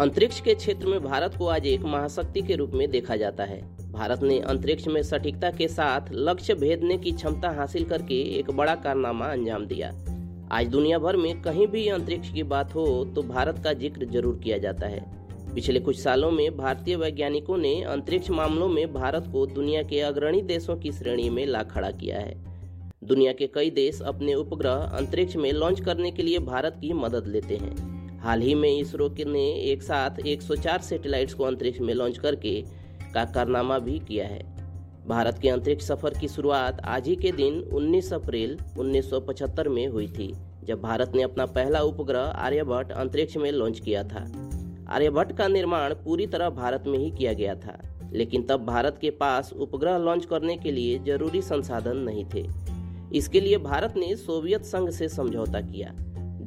अंतरिक्ष के क्षेत्र में भारत को आज एक महाशक्ति के रूप में देखा जाता है। भारत ने अंतरिक्ष में सटीकता के साथ लक्ष्य भेदने की क्षमता हासिल करके एक बड़ा कारनामा अंजाम दिया। आज दुनिया भर में कहीं भी अंतरिक्ष की बात हो तो भारत का ज़िक्र ज़रूर किया जाता है। पिछले कुछ सालों में भारतीय वैज्ञानिकों ने अंतरिक्ष मामलों में भारत को दुनिया के अग्रणी देशों की श्रेणी में ला खड़ा किया है। दुनिया के कई देश अपने उपग्रह अंतरिक्ष में लॉन्च करने के लिए भारत की मदद लेते हैं। हाल ही में इसरो ने एक साथ 104 सैटेलाइट्स को अंतरिक्ष में लॉन्च करके का कारनामा भी किया है। भारत के अंतरिक्ष सफ़र की शुरुआत आज ही के दिन 19 अप्रैल 1975 में हुई थी, जब भारत ने अपना पहला उपग्रह आर्यभट्ट अंतरिक्ष में लॉन्च किया था। आर्यभट्ट का निर्माण पूरी तरह भारत में ही किया गया था, लेकिन तब भारत के पास उपग्रह लॉन्च करने के लिए ज़रूरी संसाधन नहीं थे। इसके लिए भारत ने सोवियत संघ से समझौता किया।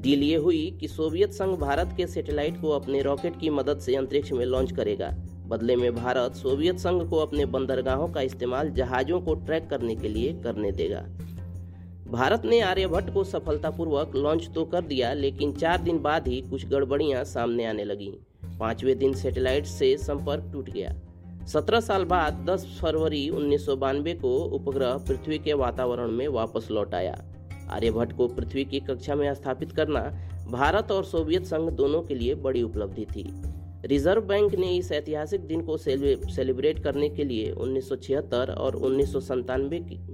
डील ये हुई कि सोवियत संघ भारत के सैटेलाइट को अपने रॉकेट की मदद से अंतरिक्ष में लॉन्च करेगा। बदले में भारत सोवियत संघ को अपने बंदरगाहों का इस्तेमाल जहाजों को ट्रैक करने के लिए करने देगा। भारत ने आर्यभट्ट को सफलतापूर्वक लॉन्च तो कर दिया, लेकिन चार दिन बाद ही कुछ गड़बड़ियाँ सामने आने लगी। पाँचवें दिन सैटेलाइट से संपर्क टूट गया। सत्रह साल बाद 10 फरवरी उन्नीस सौ बानवे को उपग्रह पृथ्वी के वातावरण में वापस लौट आया। आर्यभट्ट को पृथ्वी की कक्षा में स्थापित करना भारत और सोवियत संघ दोनों के लिए बड़ी उपलब्धि थी। रिज़र्व बैंक ने इस ऐतिहासिक दिन को सेलिब्रेट करने के लिए 1976 और उन्नीस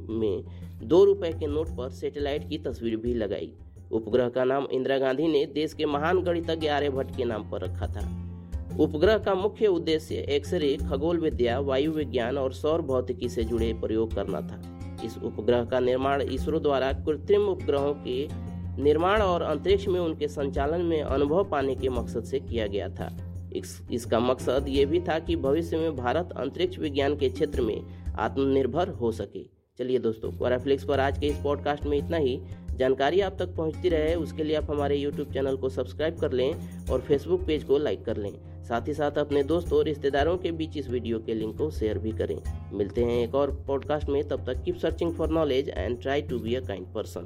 में दो रुपए के नोट पर सैटेलाइट की तस्वीर भी लगाई। उपग्रह का नाम इंदिरा गांधी ने देश के महान गणितज्ञ आर्यभट्ट के नाम पर रखा था। उपग्रह का मुख्य उद्देश्य एक्सरे खगोल विद्या वायु विज्ञान और सौर भौतिकी से जुड़े प्रयोग करना था। इस उपग्रह का निर्माण इसरो द्वारा कृत्रिम उपग्रहों के निर्माण और अंतरिक्ष में उनके संचालन में अनुभव पाने के मकसद से किया गया था। इस, इसका मकसद ये भी था कि भविष्य में भारत अंतरिक्ष विज्ञान के क्षेत्र में आत्मनिर्भर हो सके। चलिए दोस्तों क्वाराफ्लिक्स पर आज के इस पॉडकास्ट में इतना ही। जानकारी आप तक पहुँचती रहे उसके लिए आप हमारे यूट्यूब चैनल को सब्सक्राइब कर लें और फेसबुक पेज को लाइक कर लें। साथ ही साथ अपने दोस्त और रिश्तेदारों के बीच इस वीडियो के लिंक को शेयर भी करें। मिलते हैं एक और पॉडकास्ट में, तब तक keep searching for knowledge and try to be a kind person